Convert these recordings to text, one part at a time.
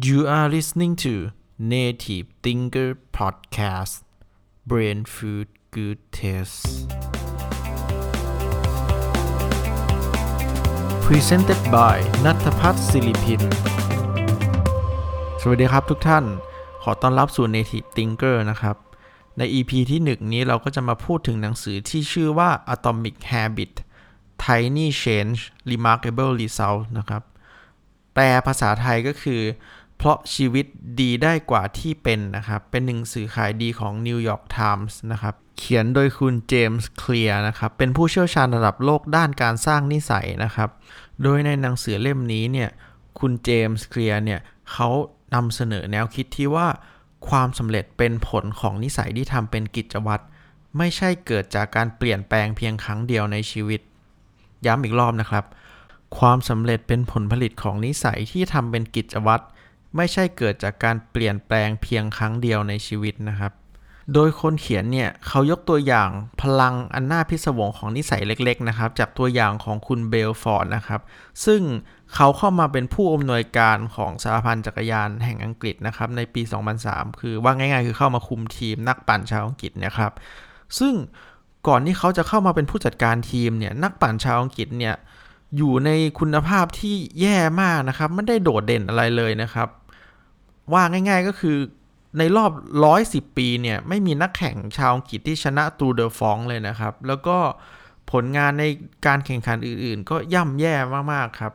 You are listening to Native Thinker Podcast Brain Food Good Taste Presented by นัทพัฒน์ศิริพิน สวัสดีครับทุกท่าน ขอต้อนรับสู่ Native Thinker นะครับ ใน EP ที่ 1 นี้เราก็จะมาพูดถึงหนังสือที่ชื่อว่า Atomic Habit Tiny Change Remarkable Result นะครับ แปลภาษาไทยก็คือ เพราะชีวิตดีได้กว่าที่เป็นนะครับ เป็นหนังสื่อขายดีของ New York Times นะครับ เขียนโดยคุณเจมส์เคลียร์นะครับ เป็นผู้เชี่ยวชาญระดับโลกด้านการสร้างนิสัยนะครับ โดยในหนังสือเล่มนี้เนี่ย คุณเจมส์เคลียร์เนี่ยเขานำเสนอแนวคิดที่ว่า ความสำเร็จเป็นผลของนิสัยที่ทำเป็นกิจวัตร ไม่ใช่เกิดจากการเปลี่ยนแปลงเพียงครั้งเดียวในชีวิต ย้ำอีกรอบนะครับ ความสำเร็จเป็นผลผลิตของนิสัยที่ทำเป็นกิจวัตร ไม่ใช่เกิดจากการเปลี่ยนแปลงเพียงครั้งเดียวในชีวิตนะครับ โดยคนเขียนเนี่ยเขายกตัวอย่างพลังอันน่าพิศวงของนิสัยเล็กๆนะครับจากตัวอย่างของคุณเบลฟอร์ดนะครับ ซึ่งเขาเข้ามาเป็นผู้อำนวยการของสหพันธ์จักรยานแห่งอังกฤษนะครับในปี 2003 คือว่าง่ายๆ คือเข้ามาคุมทีมนักปั่นชาวอังกฤษนะครับ ซึ่งก่อนที่เขาจะเข้ามาเป็นผู้จัดการทีมเนี่ยนักปั่นชาวอังกฤษเนี่ย อยู่ในคุณภาพที่แย่มากนะครับไม่ได้โดดเด่นอะไรเลยนะครับ ว่าง่ายๆก็คือในรอบ 110 ปีเนี่ยไม่มีนักแข่งชาวอังกฤษที่ชนะตูเดอฟองเลยนะครับ แล้วก็ผลงานในการแข่งขันอื่นๆ ก็ย่ำแย่มากๆครับ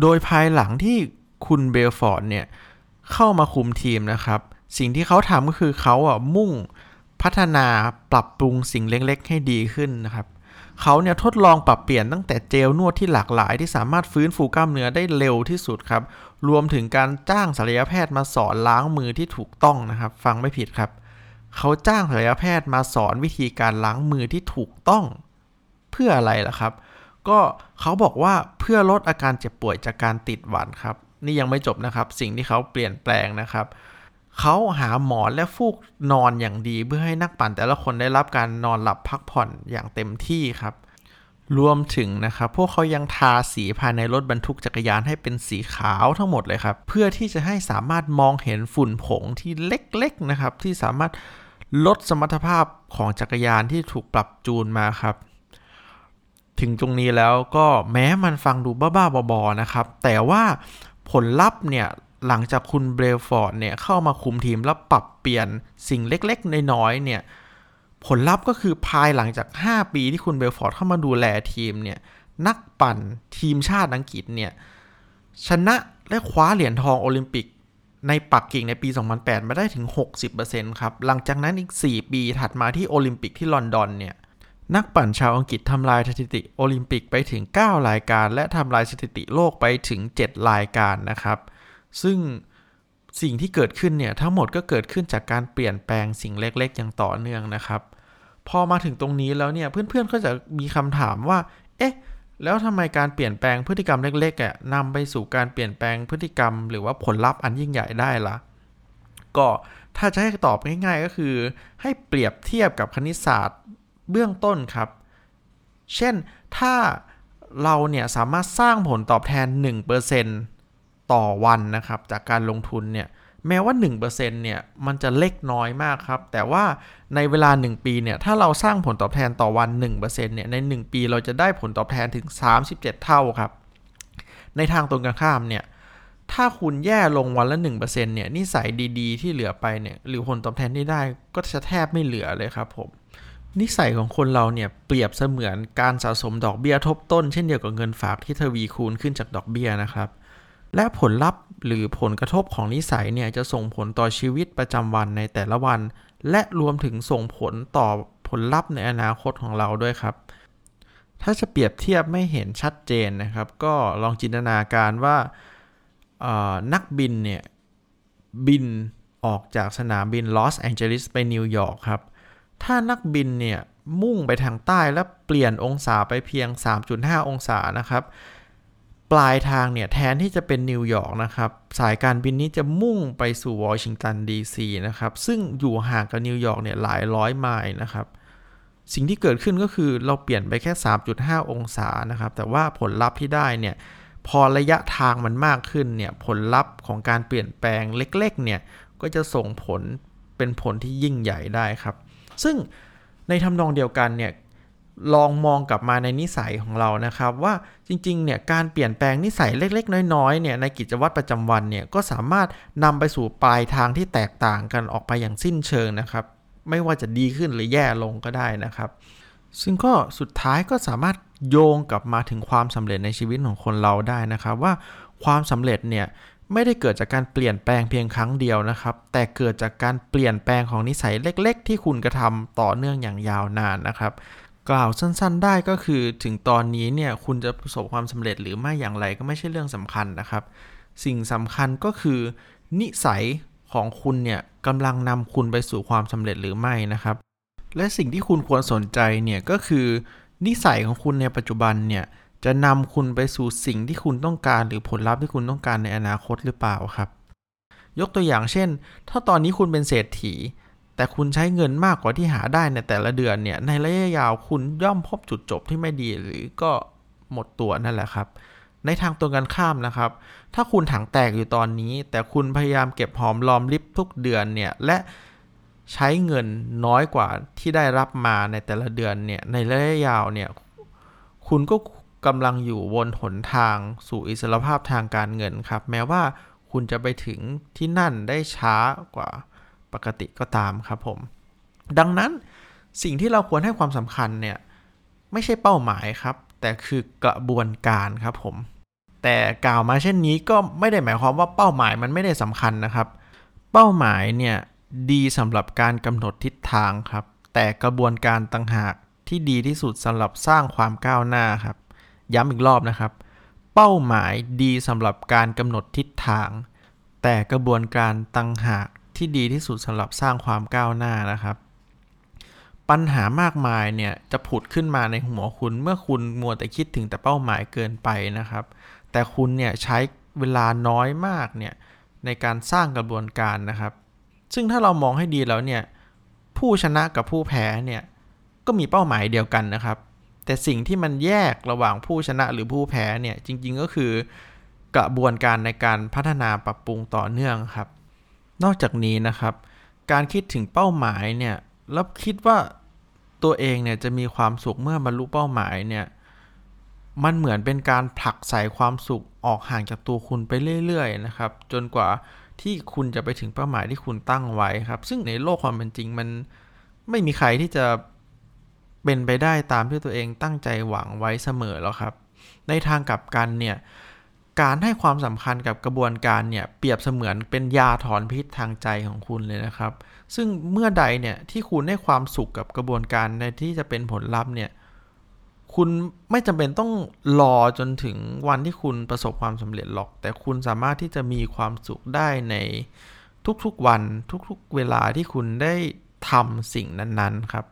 โดยภายหลังที่คุณเบลฟอร์ดเนี่ยเข้ามาคุมทีมนะครับ สิ่งที่เขาทำก็คือเขาอะมุ่งพัฒนาปรับปรุงสิ่งเล็กๆ ให้ดีขึ้นนะครับ เขาเนี่ยทดลองปรับเปลี่ยนตั้งแต่เจลนวดที่หลากหลาย ที่สามารถฟื้นฟูกล้ามเนื้อได้เร็วที่สุดครับ รวมถึงการจ้างศัลยแพทย์มาสอนล้างมือที่ถูกต้องนะครับ ฟังไม่ผิดครับ เขาจ้างศัลยแพทย์มาสอนวิธีการล้างมือที่ถูกต้อง เพื่ออะไรล่ะครับ ก็เขาบอกว่าเพื่อลดอาการเจ็บป่วยจากการติดหวัดครับ นี่ยังไม่จบนะครับ สิ่งที่เขาเปลี่ยนแปลงนะครับเเขาหาหมอนและฟูกนอนอย่างดีเพื่อให้นักปั่นแต่ละคนได้รับการนอนหลับพักผ่อนอย่างเต็มที่ครับรวมถึงนะครับพวกเขายังทาสีภายในรถบรรทุกจักรยานให้เป็นสีขาวทั้งหมดเลยครับ เพื่อที่จะให้สามารถมองเห็นฝุ่นผงที่เล็กๆนะครับที่สามารถลดสมรรถภาพของจักรยานที่ถูกปรับจูนมาครับ ถึงตรงนี้แล้วก็แม้มันฟังดูบ้าๆบอๆนะครับ แต่ว่าผลลัพธ์เนี่ย หลังจากคุณเบลฟอร์ดเนี่ยเข้ามาคุมทีมแล้วปรับเปลี่ยนสิ่งเล็กๆ น้อยๆเนี่ยผลลัพธ์ก็คือภายหลังจาก 5 ปีที่คุณเบลฟอร์ดเข้ามาดูแลทีมเนี่ยนักปั่นทีมชาติอังกฤษเนี่ยชนะและคว้าเหรียญทองโอลิมปิก ในปักกิ่งในปี 2008 มาได้ถึง 60%ครับ หลังจากนั้นอีก 4 ปีถัดมาที่โอลิมปิกที่ลอนดอนเนี่ยนักปั่นชาวอังกฤษทำลายสถิติโอลิมปิกไปถึง 9 รายการ และทำลายสถิติโลกไปถึง 7 รายการนะครับ ซึ่งสิ่งที่เกิดขึ้นเนี่ยทั้งหมดก็เกิดขึ้นจากการเปลี่ยนแปลงสิ่งเล็กๆ อย่างต่อเนื่องนะครับ พอมาถึงตรงนี้แล้วเนี่ยเพื่อนๆก็จะมีคำถามว่า เอ๊ะ แล้วทำไมการเปลี่ยนแปลงพฤติกรรมเล็กๆอะนำไปสู่การเปลี่ยนแปลงพฤติกรรม หรือว่าผลลัพธ์อันยิ่งใหญ่ได้ละก็ถ้าจะให้ตอบง่ายๆก็คือ ให้เปรียบเทียบกับคณิตศาสตร์เบื้องต้นครับ เช่นถ้าเราเนี่ยสามารถสร้างผลตอบแทน 1% ต่อวันนะครับ จากการลงทุนเนี่ยแม้ว่า 1%เนี่ยมันจะเล็กน้อยมากครับ แต่ว่าในเวลา 1 ปีเนี่ยถ้าเราสร้างผลตอบแทนต่อวัน 1%เนี่ยใน 1 ปีเราจะได้ผลตอบแทนถึง 37 เท่าครับ ในทางตรงกันข้ามเนี่ยถ้าคุณแย่ลงวันละ 1%เนี่ยนิสัยดีๆ ที่เหลือไปเนี่ยหรือผลตอบแทนที่ได้ก็จะแทบไม่เหลือเลยครับผมนิสัยของคนเราเนี่ยเปรียบเสมือนการสะสมดอกเบี้ยทบต้น เช่นเดียวกับเงินฝากที่ทวีคูณขึ้นจากดอกเบี้ยนะครับ และผลลัพธ์หรือผลกระทบของนิสัยเนี่ยจะส่งผลต่อชีวิตประจำวันในแต่ละวัน และรวมถึงส่งผลต่อผลลัพธ์ในอนาคตของเราด้วยครับ ถ้าจะเปรียบเทียบให้เห็นชัดเจนนะครับ ก็ลองจินตนาการว่านักบินเนี่ยบินออกจากสนามบินลอสแองเจลิสไปนิวยอร์กครับ ถ้านักบินเนี่ยมุ่งไปทางใต้และเปลี่ยนองศาไปเพียง 3.5 องศานะครับ ปลายทางเนี่ยแทนที่จะเป็นนิวยอร์กนะครับสายการบินนี้จะมุ่งไปสู่วอชิงตันดีซีนะครับซึ่งอยู่ห่างกับนิวยอร์กเนี่ยหลายร้อยไมล์นะครับสิ่งที่เกิดขึ้นก็คือเราเปลี่ยนไปแค่ 3.5 องศานะครับแต่ว่าผลลัพธ์ที่ได้เนี่ยพอระยะทางมันมากขึ้นเนี่ยผลลัพธ์ของการเปลี่ยนแปลงเล็กๆเนี่ยก็จะส่งผลเป็นผลที่ยิ่งใหญ่ได้ครับ ซึ่งในทำนองเดียวกันเนี่ย ลองมองกลับมาในนิสัยของเรานะครับ ว่าจริงๆเนี่ยการเปลี่ยนแปลงนิสัยเล็ก ๆ น้อยๆเนี่ยในกิจวัตรประจำวันเนี่ยก็สามารถนำไปสู่ปลายทางที่แตกต่างกันออกไปอย่างสิ้นเชิงนะครับ ไม่ว่าจะดีขึ้นหรือแย่ลงก็ได้นะครับ ซึ่งก็สุดท้ายก็สามารถโยงกลับมาถึงความสำเร็จในชีวิตของคนเราได้นะครับ ว่าความสำเร็จเนี่ยไม่ได้เกิดจากการเปลี่ยนแปลงเพียงครั้งเดียวนะครับ แต่เกิดจากการเปลี่ยนแปลงของนิสัยเล็ก ๆ ที่คุณกระทำต่อเนื่องอย่างยาวนานนะครับ กล่าวสั้นๆได้ก็คือถึงตอนนี้เนี่ยคุณจะประสบความสำเร็จหรือไม่อย่างไรก็ไม่ใช่เรื่องสำคัญนะครับ สิ่งสำคัญก็คือ นิสัยของคุณเนี่ยกำลังนำคุณไปสู่ความสำเร็จหรือไม่นะครับ และสิ่งที่คุณควรสนใจเนี่ยก็คือ นิสัยของคุณในปัจจุบันเนี่ยจะนำคุณไปสู่สิ่งที่คุณต้องการหรือผลลัพธ์ที่คุณต้องการในอนาคตหรือเปล่าครับ ยกตัวอย่างเช่น ถ้าตอนนี้คุณเป็นเศรษฐี แต่คุณใช้เงินมากกว่าที่หาได้ในแต่ละเดือนเนี่ยในระยะยาวคุณย่อมพบจุดจบที่ไม่ดีหรือก็หมดตัวนั่นแหละครับ ในทางตรงกันข้ามนะครับ ถ้าคุณถังแตกอยู่ตอนนี้ แต่คุณพยายามเก็บหอมรอมริบทุกเดือนเนี่ยและใช้เงินน้อยกว่าที่ได้รับมาในแต่ละเดือนเนี่ยในระยะยาวเนี่ยคุณก็กำลังอยู่บนหนทางสู่อิสรภาพทางการเงินครับ แม้ว่าคุณจะไปถึงที่นั่นได้ช้ากว่า ปกติก็ตามครับผม ดังนั้นสิ่งที่เราควรให้ความสำคัญเนี่ย ไม่ใช่เป้าหมายครับ แต่คือกระบวนการครับผม แต่กล่าวมาเช่นนี้ก็ไม่ได้หมายความว่าเป้าหมายมันไม่ได้สำคัญนะครับ เป้าหมายเนี่ยดีสำหรับการกำหนดทิศทางครับ แต่กระบวนการต่างหากที่ดีที่สุดสำหรับสร้างความก้าวหน้าครับ ย้ำอีกรอบนะครับ เป้าหมายดีสำหรับการกำหนดทิศทาง แต่กระบวนการตังหาก ที่ดีที่สุดสำหรับสร้างความก้าวหน้านะครับ ปัญหามากมายเนี่ยจะผุดขึ้นมาในหัวคุณเมื่อคุณมัวแต่คิดถึงแต่เป้าหมายเกินไปนะครับ แต่คุณเนี่ยใช้เวลาน้อยมากเนี่ยในการสร้างกระบวนการนะครับ ซึ่งถ้าเรามองให้ดีแล้วเนี่ยผู้ชนะกับผู้แพ้เนี่ยก็มีเป้าหมายเดียวกันนะครับ แต่สิ่งที่มันแยกระหว่างผู้ชนะหรือผู้แพ้เนี่ยจริงๆก็คือกระบวนการในการพัฒนาปรับปรุงต่อเนื่องครับ นอกจากนี้นะครับ การคิดถึงเป้าหมายเนี่ยแล้วคิดว่าตัวเองเนี่ยจะมีความสุขเมื่อบรรลุเป้าหมายเนี่ยมันเหมือนเป็นการผลักใส่ความสุขออกห่างจากตัวคุณไปเรื่อยๆนะครับ จนกว่าที่คุณจะไปถึงเป้าหมายที่คุณตั้งไว้ครับ ซึ่งในโลกความเป็นจริงมันไม่มีใครที่จะเป็นไปได้ตามที่ตัวเองตั้งใจหวังไว้เสมอแล้วครับ ในทางกลับกันเนี่ย การให้ความสำคัญกับกระบวนการเนี่ยเปรียบเสมือนเป็นยาถอนพิษทางใจของคุณเลยนะครับ ซึ่งเมื่อใดเนี่ยที่คุณให้ความสุขกับกระบวนการในที่จะเป็นผลลัพธ์เนี่ยคุณไม่จำเป็นต้องรอจนถึงวันที่คุณประสบความสำเร็จหรอก แต่คุณสามารถที่จะมีความสุขได้ในทุกๆวันทุกๆเวลาที่คุณได้ทำสิ่งนั้นๆครับ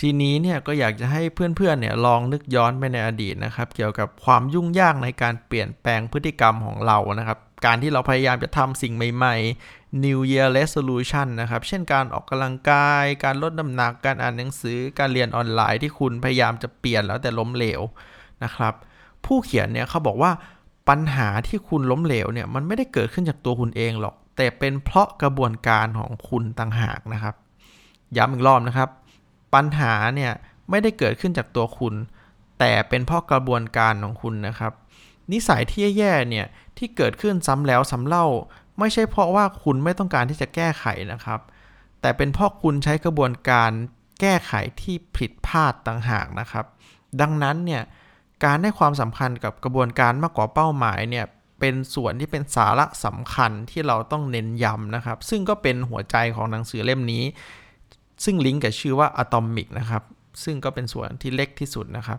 ทีนี้เนี่ยก็อยากจะให้เพื่อนๆเนี่ยลองนึกย้อนไปในอดีตนะครับ เกี่ยวกับความยุ่งยากในการเปลี่ยนแปลงพฤติกรรมของเรานะครับ การที่เราพยายามจะทำสิ่งใหม่ ๆ New Year Resolution นะครับ เช่นการออกกำลังกาย การลดน้ำหนัก การอ่านหนังสือ การเรียนออนไลน์ที่คุณพยายามจะเปลี่ยนแล้วแต่ล้มเหลวนะครับ ผู้เขียนเนี่ยเขาบอกว่าปัญหาที่คุณล้มเหลวเนี่ยมันไม่ได้เกิดขึ้นจากตัวคุณเองหรอก แต่เป็นเพราะกระบวนการของคุณต่างหากนะครับ ย้ำอีกรอบนะครับ ปัญหาเนี่ยไม่ได้เกิดขึ้นจากตัวคุณ แต่เป็นเพราะกระบวนการของคุณนะครับ นิสัยที่แย่ๆเนี่ยที่เกิดขึ้นซ้ำแล้วซ้ำเล่า ไม่ใช่เพราะว่าคุณไม่ต้องการที่จะแก้ไขนะครับ แต่เป็นเพราะคุณใช้กระบวนการแก้ไขที่ผิดพลาดต่างหากนะครับ ดังนั้นเนี่ยการให้ความสำคัญกับกระบวนการมากกว่าเป้าหมายเนี่ยเป็นส่วนที่เป็นสาระสำคัญที่เราต้องเน้นย้ำนะครับ ซึ่งก็เป็นหัวใจของหนังสือเล่มนี้ ซึ่งลิงก์กับชื่อว่าอะตอมิกนะครับ ซึ่งก็เป็นส่วนที่เล็กที่สุดนะครับ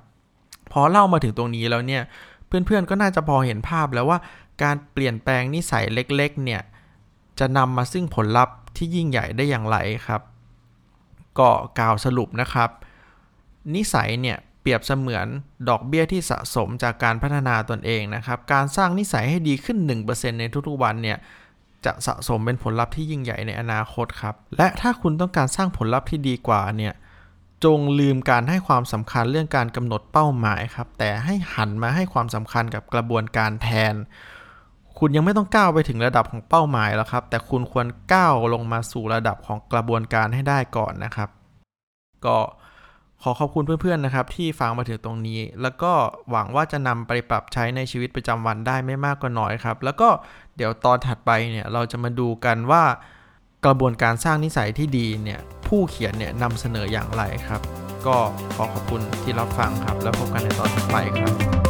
พอเล่ามาถึงตรงนี้แล้วเนี่ย เพื่อนๆก็น่าจะพอเห็นภาพแล้วว่าการเปลี่ยนแปลงนิสัยเล็กๆ เนี่ย จะนำมาซึ่งผลลัพธ์ที่ยิ่งใหญ่ได้อย่างไรครับ ก็กล่าวสรุปนะครับ นิสัยเนี่ยเปรียบเสมือนดอกเบี้ยที่สะสมจากการพัฒนาตนเองนะครับ การสร้างนิสัยให้ดีขึ้น 1%ในทุกๆวันเนี่ย จะสะสมเป็นผลลัพธ์ที่ยิ่งใหญ่ในอนาคตครับ และถ้าคุณต้องการสร้างผลลัพธ์ที่ดีกว่าเนี่ยจงลืมการให้ความสำคัญเรื่องการกำหนดเป้าหมายครับ แต่ให้หันมาให้ความสำคัญกับกระบวนการแทน คุณยังไม่ต้องก้าวไปถึงระดับของเป้าหมายแล้วครับ แต่คุณควรก้าวลงมาสู่ระดับของกระบวนการให้ได้ก่อนนะครับ ก็ อขอบคุณเพื่อนๆนะครับที่ฟังมาถึงตรงนี้ แล้วก็หวังว่าจะนำไปปรับใช้ในชีวิตประจำวันได้ไม่มากก็น้อยครับ แล้วก็เดี๋ยวตอนถัดไปเนี่ยเราจะมาดูกันว่ากระบวนการสร้างนิสัยที่ดีเนี่ยผู้เขียนเนี่ยนำเสนออย่างไรครับ ก็ขอขอบคุณที่รับฟังครับ แล้วพบกันในตอนถัดไปครับ